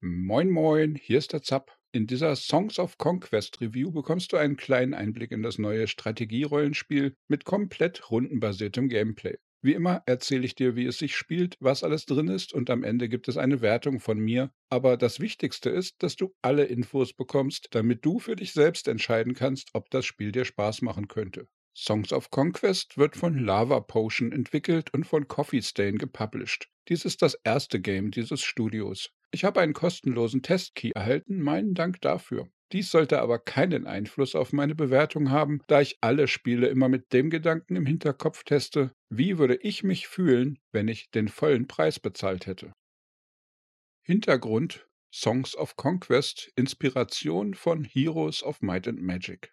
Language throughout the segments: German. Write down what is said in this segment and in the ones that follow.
Moin Moin, hier ist der Zapp. In dieser Songs of Conquest Review bekommst du einen kleinen Einblick in das neue Strategierollenspiel mit komplett rundenbasiertem Gameplay. Wie immer erzähle ich dir, wie es sich spielt, was alles drin ist und am Ende gibt es eine Wertung von mir. Aber das Wichtigste ist, dass du alle Infos bekommst, damit du für dich selbst entscheiden kannst, ob das Spiel dir Spaß machen könnte. Songs of Conquest wird von Lava Potion entwickelt und von Coffee Stain gepublished. Dies ist das erste Game dieses Studios. Ich habe einen kostenlosen Testkey erhalten, meinen Dank dafür. Dies sollte aber keinen Einfluss auf meine Bewertung haben, da ich alle Spiele immer mit dem Gedanken im Hinterkopf teste, wie würde ich mich fühlen, wenn ich den vollen Preis bezahlt hätte. Hintergrund Songs of Conquest, Inspiration von Heroes of Might and Magic.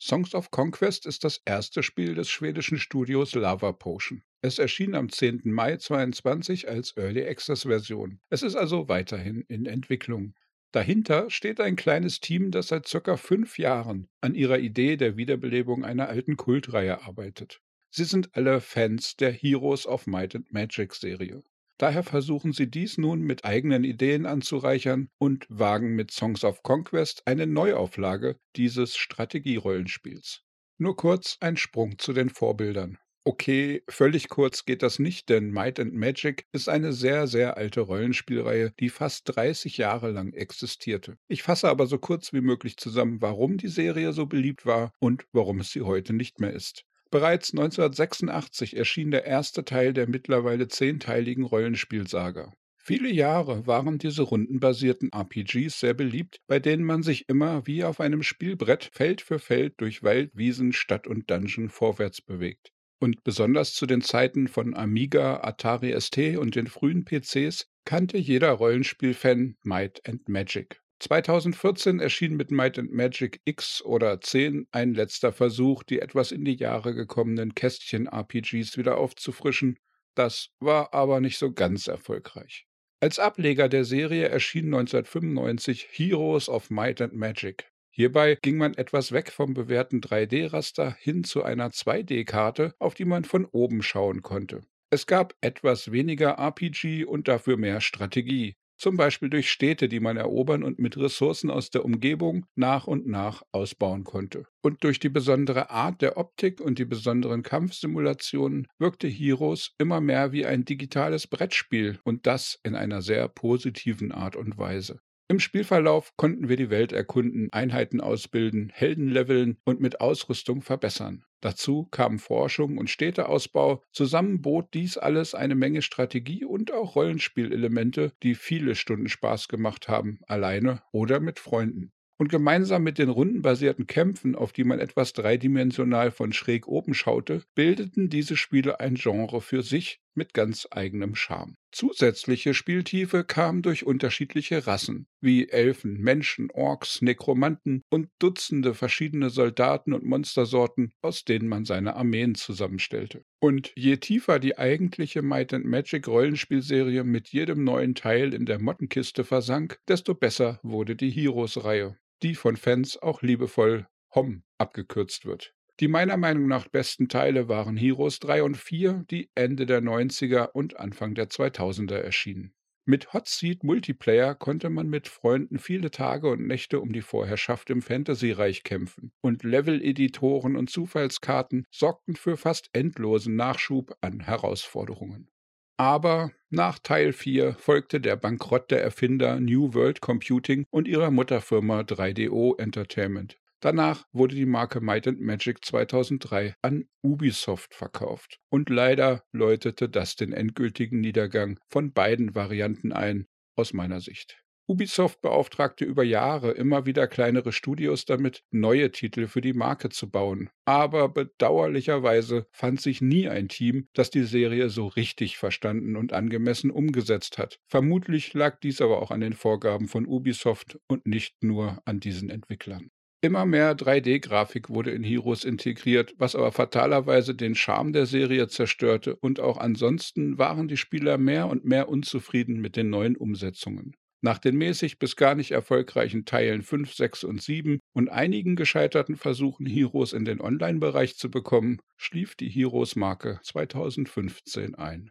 Songs of Conquest ist das erste Spiel des schwedischen Studios Lava Potion. Es erschien am 10. Mai 2022 als Early Access Version. Es ist also weiterhin in Entwicklung. Dahinter steht ein kleines Team, das seit circa fünf Jahren an ihrer Idee der Wiederbelebung einer alten Kultreihe arbeitet. Sie sind alle Fans der Heroes of Might and Magic Serie. Daher versuchen sie dies nun mit eigenen Ideen anzureichern und wagen mit Songs of Conquest eine Neuauflage dieses Strategierollenspiels. Nur kurz ein Sprung zu den Vorbildern. Okay, völlig kurz geht das nicht, denn Might and Magic ist eine sehr, sehr alte Rollenspielreihe, die fast 30 Jahre lang existierte. Ich fasse aber so kurz wie möglich zusammen, warum die Serie so beliebt war und warum es sie heute nicht mehr ist. Bereits 1986 erschien der erste Teil der mittlerweile zehnteiligen Rollenspielsaga. Viele Jahre waren diese rundenbasierten RPGs sehr beliebt, bei denen man sich immer wie auf einem Spielbrett Feld für Feld durch Wald, Wiesen, Stadt und Dungeon vorwärts bewegt. Und besonders zu den Zeiten von Amiga, Atari ST und den frühen PCs kannte jeder Rollenspielfan Might and Magic. 2014 erschien mit Might and Magic X oder 10 ein letzter Versuch, die etwas in die Jahre gekommenen Kästchen-RPGs wieder aufzufrischen. Das war aber nicht so ganz erfolgreich. Als Ableger der Serie erschien 1995 Heroes of Might and Magic. Hierbei ging man etwas weg vom bewährten 3D-Raster hin zu einer 2D-Karte, auf die man von oben schauen konnte. Es gab etwas weniger RPG und dafür mehr Strategie zum Beispiel durch Städte, die man erobern und mit Ressourcen aus der Umgebung nach und nach ausbauen konnte. Und durch die besondere Art der Optik und die besonderen Kampfsimulationen wirkte Heroes immer mehr wie ein digitales Brettspiel und das in einer sehr positiven Art und Weise. Im Spielverlauf konnten wir die Welt erkunden, Einheiten ausbilden, Helden leveln und mit Ausrüstung verbessern. Dazu kamen Forschung und Städteausbau. Zusammen bot dies alles eine Menge Strategie und auch Rollenspielelemente, die viele Stunden Spaß gemacht haben, alleine oder mit Freunden. Und gemeinsam mit den rundenbasierten Kämpfen, auf die man etwas dreidimensional von schräg oben schaute, bildeten diese Spiele ein Genre für sich mit ganz eigenem Charme. Zusätzliche Spieltiefe kam durch unterschiedliche Rassen, wie Elfen, Menschen, Orks, Nekromanten und Dutzende verschiedene Soldaten und Monstersorten, aus denen man seine Armeen zusammenstellte. Und je tiefer die eigentliche Might and Magic Rollenspielserie mit jedem neuen Teil in der Mottenkiste versank, desto besser wurde die Heroes-Reihe die von Fans auch liebevoll HOM abgekürzt wird. Die meiner Meinung nach besten Teile waren Heroes 3 und 4, die Ende der 90er und Anfang der 2000er erschienen. Mit Hot Seat Multiplayer konnte man mit Freunden viele Tage und Nächte um die Vorherrschaft im Fantasy-Reich kämpfen, und Level-Editoren und Zufallskarten sorgten für fast endlosen Nachschub an Herausforderungen. Aber nach Teil 4 folgte der Bankrott der Erfinder New World Computing und ihrer Mutterfirma 3DO Entertainment. Danach wurde die Marke Might and Magic 2003 an Ubisoft verkauft. Und leider läutete das den endgültigen Niedergang von beiden Varianten ein, aus meiner Sicht. Ubisoft beauftragte über Jahre immer wieder kleinere Studios damit, neue Titel für die Marke zu bauen. Aber bedauerlicherweise fand sich nie ein Team, das die Serie so richtig verstanden und angemessen umgesetzt hat. Vermutlich lag dies aber auch an den Vorgaben von Ubisoft und nicht nur an diesen Entwicklern. Immer mehr 3D-Grafik wurde in Heroes integriert, was aber fatalerweise den Charme der Serie zerstörte und auch ansonsten waren die Spieler mehr und mehr unzufrieden mit den neuen Umsetzungen. Nach den mäßig bis gar nicht erfolgreichen Teilen 5, 6 und 7 und einigen gescheiterten Versuchen, Heroes in den Online-Bereich zu bekommen, schlief die Heroes-Marke 2015 ein.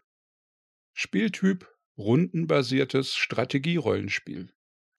Spieltyp rundenbasiertes Strategierollenspiel.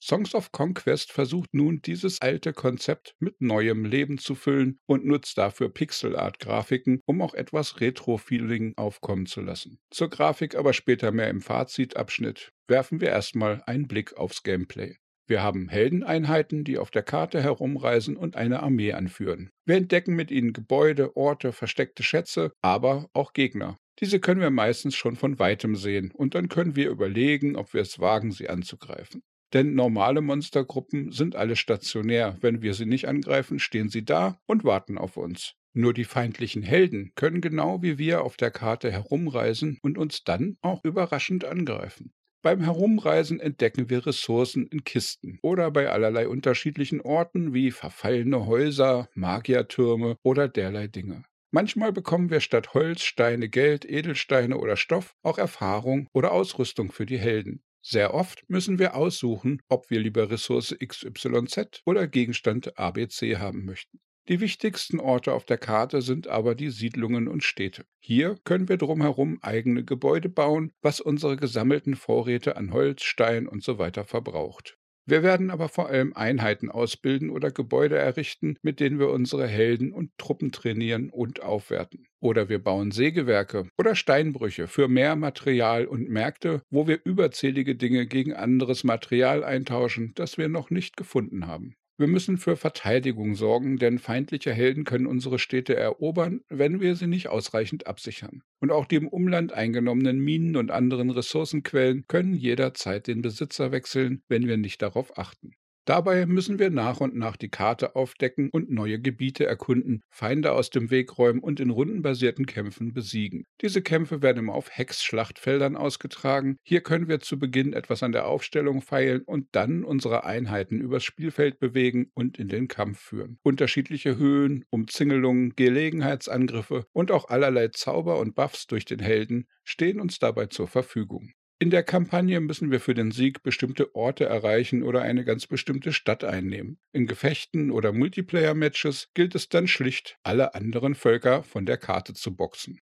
Songs of Conquest versucht nun, dieses alte Konzept mit neuem Leben zu füllen und nutzt dafür Pixelart-Grafiken, um auch etwas Retro-Feeling aufkommen zu lassen. Zur Grafik aber später mehr im Fazitabschnitt. Werfen wir erstmal einen Blick aufs Gameplay. Wir haben Heldeneinheiten, die auf der Karte herumreisen und eine Armee anführen. Wir entdecken mit ihnen Gebäude, Orte, versteckte Schätze, aber auch Gegner. Diese können wir meistens schon von weitem sehen und dann können wir überlegen, ob wir es wagen, sie anzugreifen. Denn normale Monstergruppen sind alle stationär. Wenn wir sie nicht angreifen, stehen sie da und warten auf uns. Nur die feindlichen Helden können genau wie wir auf der Karte herumreisen und uns dann auch überraschend angreifen. Beim Herumreisen entdecken wir Ressourcen in Kisten oder bei allerlei unterschiedlichen Orten wie verfallene Häuser, Magiertürme oder derlei Dinge. Manchmal bekommen wir statt Holz, Steine, Geld, Edelsteine oder Stoff auch Erfahrung oder Ausrüstung für die Helden. Sehr oft müssen wir aussuchen, ob wir lieber Ressource XYZ oder Gegenstand ABC haben möchten. Die wichtigsten Orte auf der Karte sind aber die Siedlungen und Städte. Hier können wir drumherum eigene Gebäude bauen, was unsere gesammelten Vorräte an Holz, Stein usw. So verbraucht. Wir werden aber vor allem Einheiten ausbilden oder Gebäude errichten, mit denen wir unsere Helden und Truppen trainieren und aufwerten. Oder wir bauen Sägewerke oder Steinbrüche für mehr Material und Märkte, wo wir überzählige Dinge gegen anderes Material eintauschen, das wir noch nicht gefunden haben. Wir müssen für Verteidigung sorgen, denn feindliche Helden können unsere Städte erobern, wenn wir sie nicht ausreichend absichern. Und auch die im Umland eingenommenen Minen und anderen Ressourcenquellen können jederzeit den Besitzer wechseln, wenn wir nicht darauf achten. Dabei müssen wir nach und nach die Karte aufdecken und neue Gebiete erkunden, Feinde aus dem Weg räumen und in rundenbasierten Kämpfen besiegen. Diese Kämpfe werden immer auf Hex-Schlachtfeldern ausgetragen. Hier können wir zu Beginn etwas an der Aufstellung feilen und dann unsere Einheiten übers Spielfeld bewegen und in den Kampf führen. Unterschiedliche Höhen, Umzingelungen, Gelegenheitsangriffe und auch allerlei Zauber und Buffs durch den Helden stehen uns dabei zur Verfügung. In der Kampagne müssen wir für den Sieg bestimmte Orte erreichen oder eine ganz bestimmte Stadt einnehmen. In Gefechten oder Multiplayer-Matches gilt es dann schlicht, alle anderen Völker von der Karte zu boxen.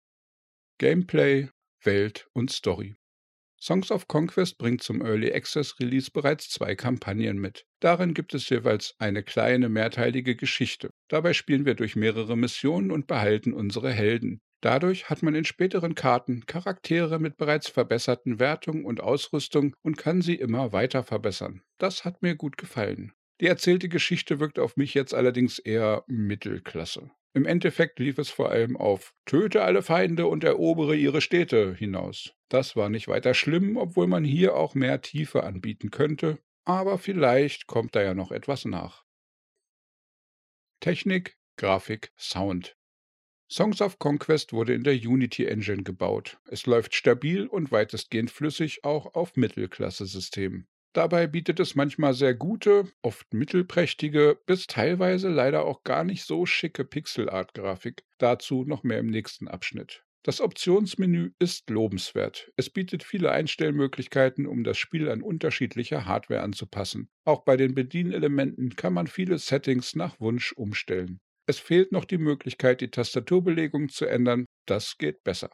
Gameplay, Welt und Story. Songs of Conquest bringt zum Early Access Release bereits zwei Kampagnen mit. Darin gibt es jeweils eine kleine mehrteilige Geschichte. Dabei spielen wir durch mehrere Missionen und behalten unsere Helden. Dadurch hat man in späteren Karten Charaktere mit bereits verbesserten Wertungen und Ausrüstung und kann sie immer weiter verbessern. Das hat mir gut gefallen. Die erzählte Geschichte wirkt auf mich jetzt allerdings eher Mittelklasse. Im Endeffekt lief es vor allem auf Töte alle Feinde und erobere ihre Städte hinaus. Das war nicht weiter schlimm, obwohl man hier auch mehr Tiefe anbieten könnte, aber vielleicht kommt da ja noch etwas nach. Technik, Grafik, Sound. Songs of Conquest wurde in der Unity Engine gebaut. Es läuft stabil und weitestgehend flüssig auch auf Mittelklasse-Systemen. Dabei bietet es manchmal sehr gute, oft mittelprächtige, bis teilweise leider auch gar nicht so schicke Pixelart-Grafik. Dazu noch mehr im nächsten Abschnitt. Das Optionsmenü ist lobenswert. Es bietet viele Einstellmöglichkeiten, um das Spiel an unterschiedliche Hardware anzupassen. Auch bei den Bedienelementen kann man viele Settings nach Wunsch umstellen. Es fehlt noch die Möglichkeit, die Tastaturbelegung zu ändern. Das geht besser.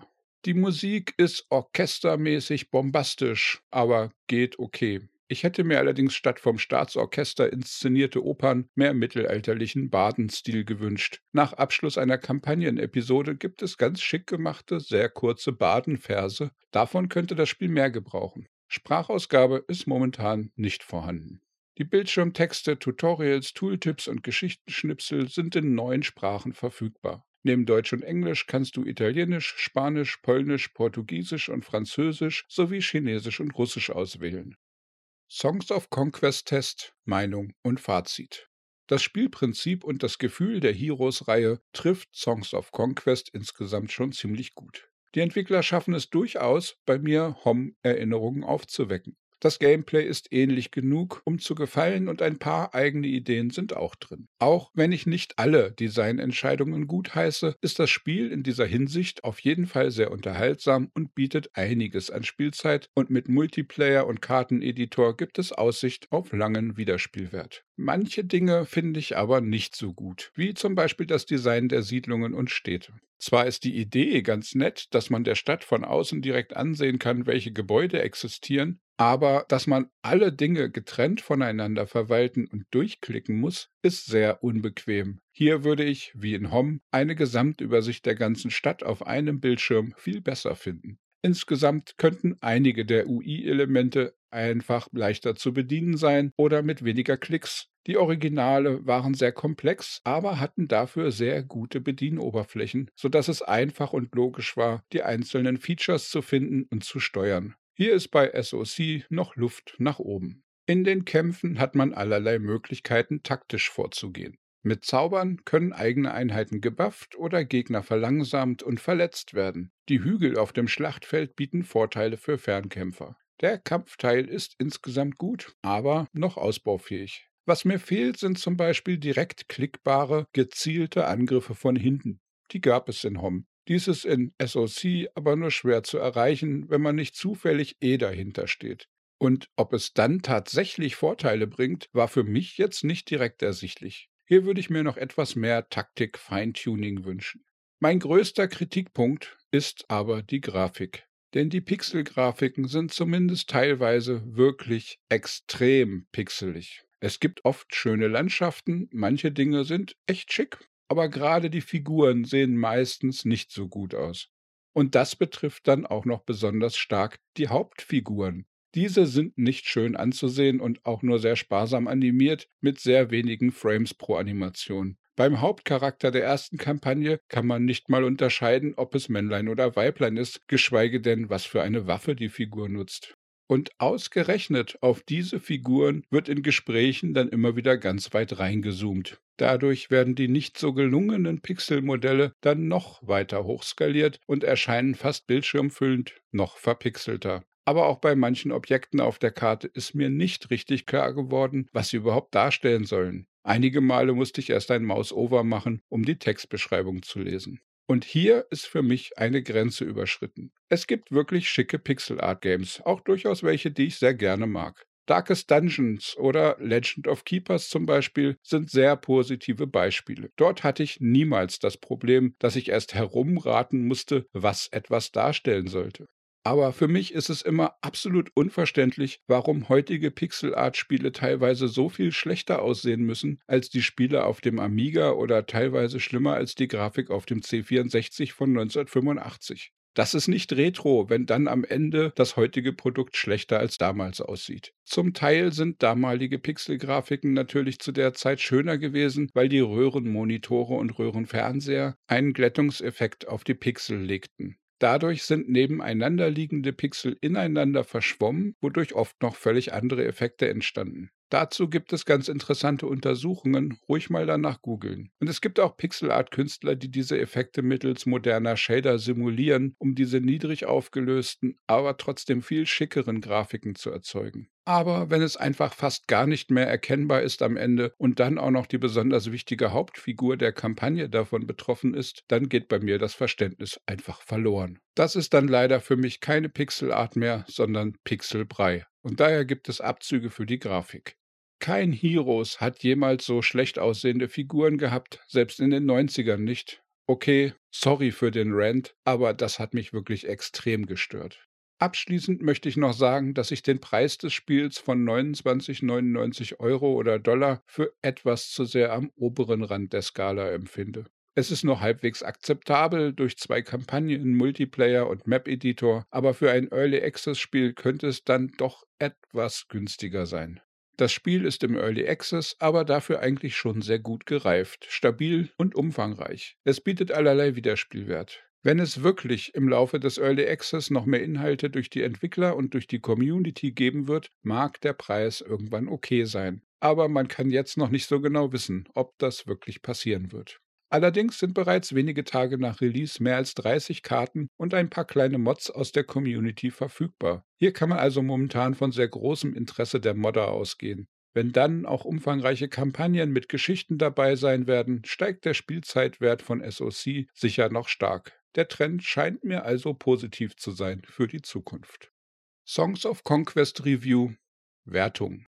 Die Musik ist orchestermäßig bombastisch, aber geht okay. Ich hätte mir allerdings statt vom Staatsorchester inszenierte Opern mehr mittelalterlichen Badenstil gewünscht. Nach Abschluss einer Kampagnenepisode gibt es ganz schick gemachte, sehr kurze Badenverse. Davon könnte das Spiel mehr gebrauchen. Sprachausgabe ist momentan nicht vorhanden. Die Bildschirmtexte, Tutorials, Tooltips und Geschichtenschnipsel sind in neun Sprachen verfügbar. Neben Deutsch und Englisch kannst du Italienisch, Spanisch, Polnisch, Portugiesisch und Französisch sowie Chinesisch und Russisch auswählen. Songs of Conquest Test, Meinung und Fazit. Das Spielprinzip und das Gefühl der Heroes-Reihe trifft Songs of Conquest insgesamt schon ziemlich gut. Die Entwickler schaffen es durchaus, bei mir HOM-Erinnerungen aufzuwecken. Das Gameplay ist ähnlich genug, um zu gefallen und ein paar eigene Ideen sind auch drin. Auch wenn ich nicht alle Designentscheidungen gutheiße, ist das Spiel in dieser Hinsicht auf jeden Fall sehr unterhaltsam und bietet einiges an Spielzeit und mit Multiplayer und Karteneditor gibt es Aussicht auf langen Wiederspielwert. Manche Dinge finde ich aber nicht so gut, wie zum Beispiel das Design der Siedlungen und Städte. Zwar ist die Idee ganz nett, dass man der Stadt von außen direkt ansehen kann, welche Gebäude existieren, aber dass man alle Dinge getrennt voneinander verwalten und durchklicken muss, ist sehr unbequem. Hier würde ich, wie in HOM, eine Gesamtübersicht der ganzen Stadt auf einem Bildschirm viel besser finden. Insgesamt könnten einige der UI-Elemente einfach leichter zu bedienen sein oder mit weniger Klicks. Die Originale waren sehr komplex, aber hatten dafür sehr gute Bedienoberflächen, sodass es einfach und logisch war, die einzelnen Features zu finden und zu steuern. Hier ist bei SOC noch Luft nach oben. In den Kämpfen hat man allerlei Möglichkeiten, taktisch vorzugehen. Mit Zaubern können eigene Einheiten gebufft oder Gegner verlangsamt und verletzt werden. Die Hügel auf dem Schlachtfeld bieten Vorteile für Fernkämpfer. Der Kampfteil ist insgesamt gut, aber noch ausbaufähig. Was mir fehlt, sind zum Beispiel direkt klickbare, gezielte Angriffe von hinten. Die gab es in HOM. Dies ist in SOC aber nur schwer zu erreichen, wenn man nicht zufällig eh dahinter steht. Und ob es dann tatsächlich Vorteile bringt, war für mich jetzt nicht direkt ersichtlich. Hier würde ich mir noch etwas mehr Taktik-Feintuning wünschen. Mein größter Kritikpunkt ist aber die Grafik. Denn die Pixelgrafiken sind zumindest teilweise wirklich extrem pixelig. Es gibt oft schöne Landschaften, manche Dinge sind echt schick, aber gerade die Figuren sehen meistens nicht so gut aus. Und das betrifft dann auch noch besonders stark die Hauptfiguren. Diese sind nicht schön anzusehen und auch nur sehr sparsam animiert mit sehr wenigen Frames pro Animation. Beim Hauptcharakter der ersten Kampagne kann man nicht mal unterscheiden, ob es Männlein oder Weiblein ist, geschweige denn, was für eine Waffe die Figur nutzt. Und ausgerechnet auf diese Figuren wird in Gesprächen dann immer wieder ganz weit reingezoomt. Dadurch werden die nicht so gelungenen Pixelmodelle dann noch weiter hochskaliert und erscheinen fast bildschirmfüllend noch verpixelter. Aber auch bei manchen Objekten auf der Karte ist mir nicht richtig klar geworden, was sie überhaupt darstellen sollen. Einige Male musste ich erst ein Mouse-Over machen, um die Textbeschreibung zu lesen. Und hier ist für mich eine Grenze überschritten. Es gibt wirklich schicke Pixel-Art-Games, auch durchaus welche, die ich sehr gerne mag. Darkest Dungeons oder Legend of Keepers zum Beispiel sind sehr positive Beispiele. Dort hatte ich niemals das Problem, dass ich erst herumraten musste, was etwas darstellen sollte. Aber für mich ist es immer absolut unverständlich, warum heutige Pixel-Art-Spiele teilweise so viel schlechter aussehen müssen als die Spiele auf dem Amiga oder teilweise schlimmer als die Grafik auf dem C64 von 1985. Das ist nicht retro, wenn dann am Ende das heutige Produkt schlechter als damals aussieht. Zum Teil sind damalige Pixelgrafiken natürlich zu der Zeit schöner gewesen, weil die Röhrenmonitore und Röhrenfernseher einen Glättungseffekt auf die Pixel legten. Dadurch sind nebeneinander liegende Pixel ineinander verschwommen, wodurch oft noch völlig andere Effekte entstanden. Dazu gibt es ganz interessante Untersuchungen, ruhig mal danach googeln. Und es gibt auch Pixelart-Künstler, die diese Effekte mittels moderner Shader simulieren, um diese niedrig aufgelösten, aber trotzdem viel schickeren Grafiken zu erzeugen. Aber wenn es einfach fast gar nicht mehr erkennbar ist am Ende und dann auch noch die besonders wichtige Hauptfigur der Kampagne davon betroffen ist, dann geht bei mir das Verständnis einfach verloren. Das ist dann leider für mich keine Pixelart mehr, sondern Pixelbrei. Und daher gibt es Abzüge für die Grafik. Kein Heroes hat jemals so schlecht aussehende Figuren gehabt, selbst in den 90ern nicht. Okay, sorry für den Rant, aber das hat mich wirklich extrem gestört. Abschließend möchte ich noch sagen, dass ich den Preis des Spiels von 29,99 Euro oder Dollar für etwas zu sehr am oberen Rand der Skala empfinde. Es ist noch halbwegs akzeptabel durch zwei Kampagnen, Multiplayer und Map-Editor, aber für ein Early Access-Spiel könnte es dann doch etwas günstiger sein. Das Spiel ist im Early Access, aber dafür eigentlich schon sehr gut gereift, stabil und umfangreich. Es bietet allerlei Wiederspielwert. Wenn es wirklich im Laufe des Early Access noch mehr Inhalte durch die Entwickler und durch die Community geben wird, mag der Preis irgendwann okay sein. Aber man kann jetzt noch nicht so genau wissen, ob das wirklich passieren wird. Allerdings sind bereits wenige Tage nach Release mehr als 30 Karten und ein paar kleine Mods aus der Community verfügbar. Hier kann man also momentan von sehr großem Interesse der Modder ausgehen. Wenn dann auch umfangreiche Kampagnen mit Geschichten dabei sein werden, steigt der Spielzeitwert von SOC sicher noch stark. Der Trend scheint mir also positiv zu sein für die Zukunft. Songs of Conquest Review Wertung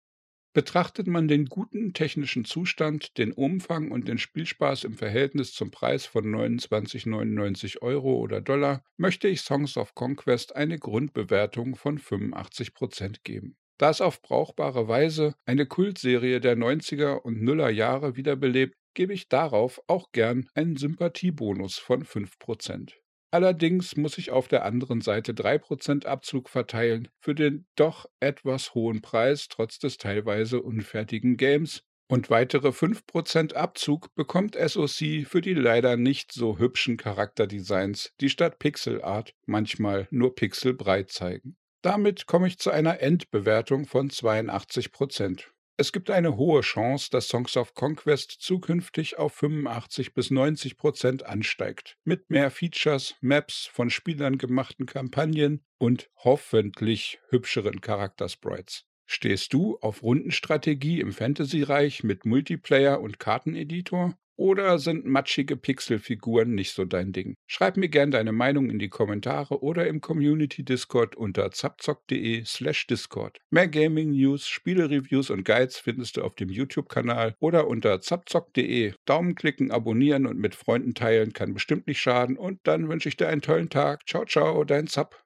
Betrachtet man den guten technischen Zustand, den Umfang und den Spielspaß im Verhältnis zum Preis von 29,99 Euro oder Dollar, möchte ich Songs of Conquest eine Grundbewertung von 85% geben. Da es auf brauchbare Weise eine Kultserie der 90er und Nuller Jahre wiederbelebt, gebe ich darauf auch gern einen Sympathiebonus von 5%. Allerdings muss ich auf der anderen Seite 3% Abzug verteilen für den doch etwas hohen Preis trotz des teilweise unfertigen Games und weitere 5% Abzug bekommt SOC für die leider nicht so hübschen Charakterdesigns, die statt Pixelart manchmal nur pixelbreit zeigen. Damit komme ich zu einer Endbewertung von 82%. Es gibt eine hohe Chance, dass Songs of Conquest zukünftig auf 85 bis 90 Prozent ansteigt, mit mehr Features, Maps, von Spielern gemachten Kampagnen und hoffentlich hübscheren Charaktersprites. Stehst du auf Rundenstrategie im Fantasy-Reich mit Multiplayer und Karteneditor? Oder sind matschige Pixelfiguren nicht so dein Ding? Schreib mir gern deine Meinung in die Kommentare oder im Community Discord unter zapzock.de slash Discord. Mehr Gaming News, Spielereviews und Guides findest du auf dem YouTube-Kanal oder unter zapzock.de. Daumen klicken, abonnieren und mit Freunden teilen kann bestimmt nicht schaden und dann wünsche ich dir einen tollen Tag. Ciao, ciao, dein Zap.